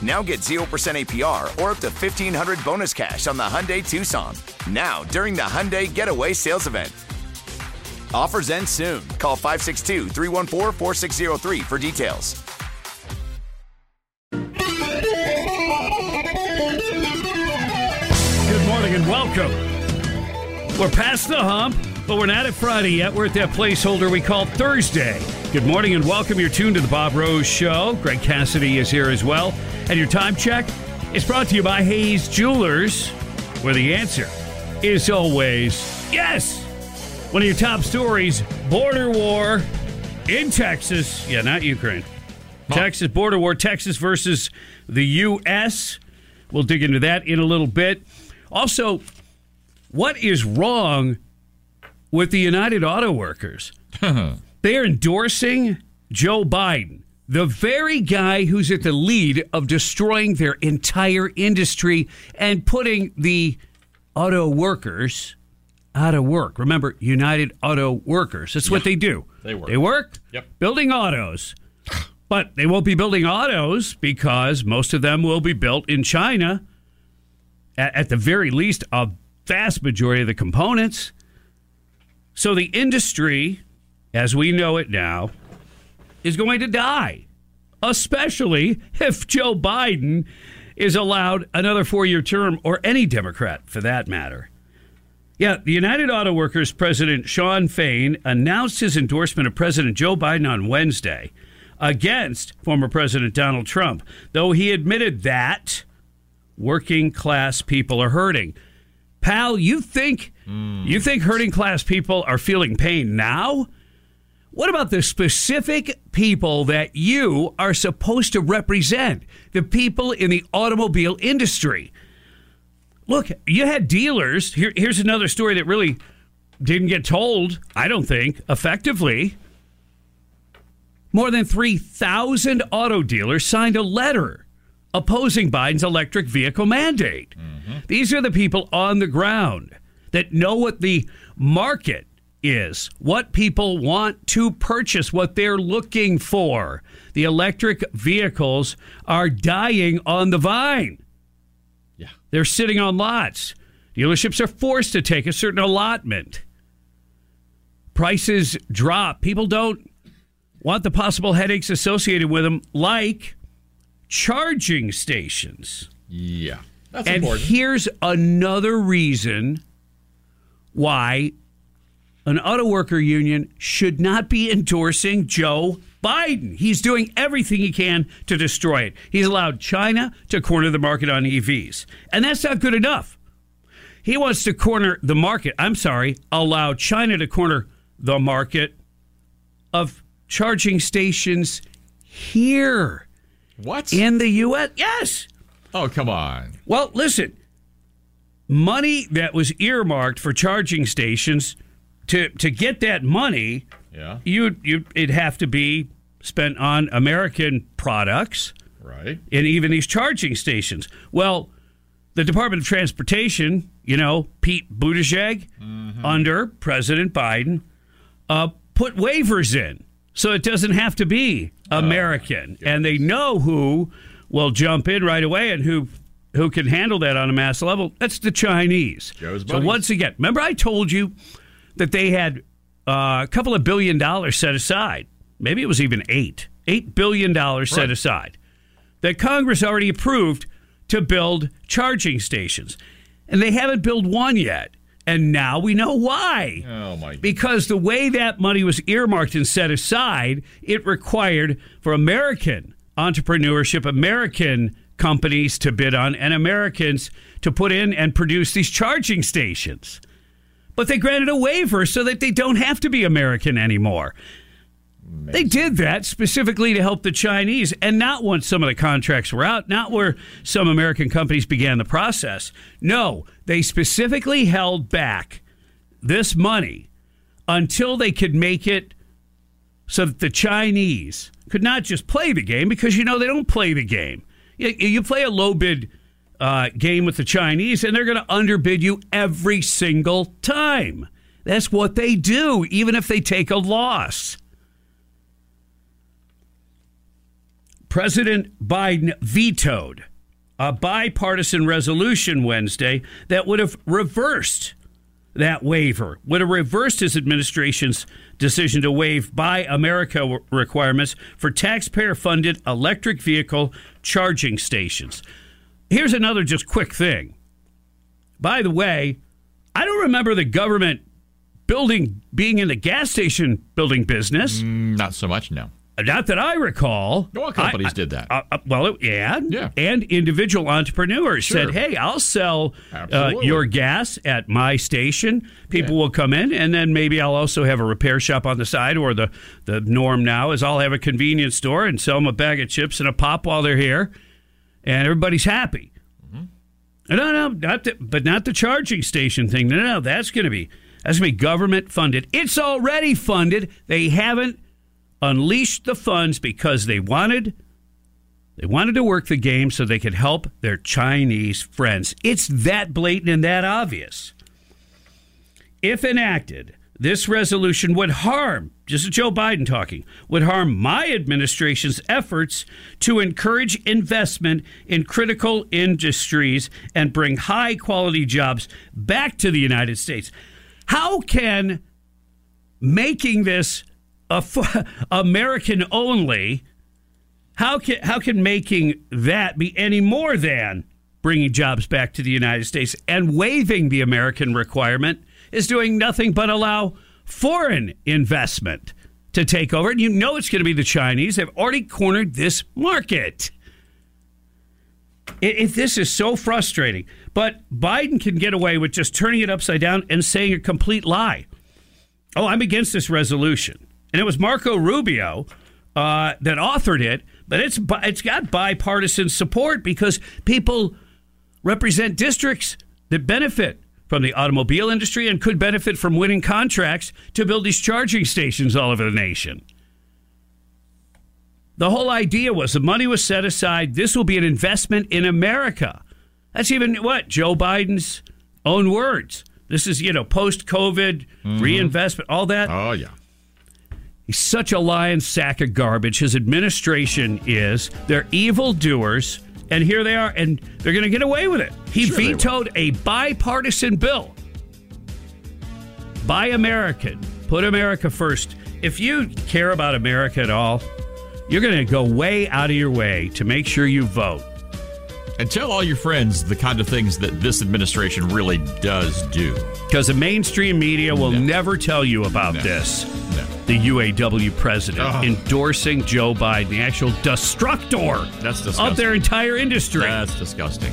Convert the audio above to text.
Now get 0% APR or up to 1500 bonus cash on the Hyundai Tucson. Now, during the Hyundai Getaway Sales Event. Offers end soon. Call 562 314 4603 for details. Good morning and welcome. We're past the hump, but we're not at Friday yet. We're at that placeholder we call Thursday. Good morning and welcome. You're tuned to the Bob Rose Show. Greg Cassidy is here as well. And your time check is brought to you by Hayes Jewelers, where the answer is always yes. One of your top stories border war in Texas. Yeah, not Ukraine. Texas border war, Texas versus the U.S. We'll dig into that in a little bit. Also, what is wrong with the United Auto Workers? they are endorsing Joe Biden, the very guy who's at the lead of destroying their entire industry and putting the auto workers out of work. Remember, United Auto Workers. That's what they do. They work. They work Yep. building autos. But they won't be building autos because most of them will be built in China. At, at the very least, a vast majority of the components. So the industry, as we know it now, is going to die, especially if Joe Biden is allowed another four year term, or any Democrat for that matter. Yeah, the United Auto Workers president Shawn Fain announced his endorsement of President Joe Biden on Wednesday against former President Donald Trump, though he admitted that working class people are hurting. Pal, you think you think hurting class people are feeling pain now? What about the specific people that you are supposed to represent? The people in the automobile industry. Look, you had dealers. Here, here's another story that really didn't get told, I don't think, effectively. More than 3,000 auto dealers signed a letter opposing Biden's electric vehicle mandate. Mm-hmm. These are the people on the ground that know what the market is, what people want to purchase, what they're looking for. The electric vehicles are dying on the vine. Yeah. They're sitting on lots. Dealerships are forced to take a certain allotment. Prices drop. People don't want the possible headaches associated with them, like charging stations. Yeah. That's and important. here's another reason why an auto worker union should not be endorsing Joe Biden. He's doing everything he can to destroy it. He's allowed China to corner the market on EVs. And that's not good enough. He wants to corner the market. I'm sorry, allow China to corner the market of charging stations here what? in the U.S. Yes. oh, come on. Well, listen, money that was earmarked for charging stations to to get that money, Yeah. you you it'd have to be spent on American products Right. and even these charging stations. Well, the Department of Transportation, you know, Pete Buttigieg under President Biden, uh, put waivers in. So it doesn't have to be American, and they know who will jump in right away and who who can handle that on a mass level. That's the Chinese. So once again, remember I told you that they had uh, a couple of billion dollars set aside. Maybe it was even eight, eight billion dollars set aside that Congress already approved to build charging stations, and they haven't built one yet. And now we know why Oh my. because the way that money was earmarked and set aside, it required for American entrepreneurship, American companies to bid on, and Americans to put in and produce these charging stations. But they granted a waiver so that they don't have to be American anymore. They did that specifically to help the Chinese, and not once some of the contracts were out, not where some American companies began the process. No, they specifically held back this money until they could make it so that the Chinese could not just play the game because you know they don't play the game. You, you play a low bid uh, game with the Chinese, and they're going to underbid you every single time. That's what they do, even if they take a loss. President Biden vetoed a bipartisan resolution Wednesday that would have reversed that waiver, would have reversed his administration's decision to waive Buy America requirements for taxpayer funded electric vehicle charging stations. Here's another just quick thing. By the way, I don't remember the government building being in the gas station building business. Not so much, no. Not that I recall. Oil companies I- did that. Uh, uh, well, it- yeah, Yeah. and individual entrepreneurs Sure. said, "Hey, I'll sell uh, your gas at my station. People will come in, and then maybe I'll also have a repair shop on the side. Or the the norm now is I'll have a convenience store and sell them a bag of chips and a pop while they're here, and everybody's happy." Mm-hmm. No, no, not the, but not the charging station thing. No, no, that's going to be that's going to be government funded. It's already funded. They haven't unleashed the funds because they wanted they wanted to work the game so they could help their Chinese friends. It's that blatant and that obvious. If enacted, this resolution would harm, just Joe Biden talking, would harm my administration's efforts to encourage investment in critical industries and bring high quality jobs back to the United States. How can making this American only, how can how can making that be any more than bringing jobs back to the United States and waiving the American requirement is doing nothing but allow foreign investment to take over. And you know it's going to be the Chinese. They've already cornered this market. It, it, this is so frustrating. But Biden can get away with just turning it upside down and saying a complete lie. Oh, I'm against this resolution. And it was Marco Rubio uh, that authored it, but it's it's got bipartisan support because people represent districts that benefit from the automobile industry and could benefit from winning contracts to build these charging stations all over the nation. The whole idea was the money was set aside. This will be an investment in America. That's even what Joe Biden's own words. This is, you know, post COVID mm-hmm. reinvestment, all that. Oh, yeah. He's such a lion sack of garbage. His administration is. They're evil doers, and here they are, and they're going to get away with it. He Sure vetoed a bipartisan bill. Buy American. Put America first. If you care about America at all, you're going to go way out of your way to make sure you vote. And tell all your friends the kind of things that this administration really does do. Because the mainstream media will No. never tell you about No. this. No. The UAW president Oh. endorsing Joe Biden, the actual destructor That's of their entire industry. That's disgusting.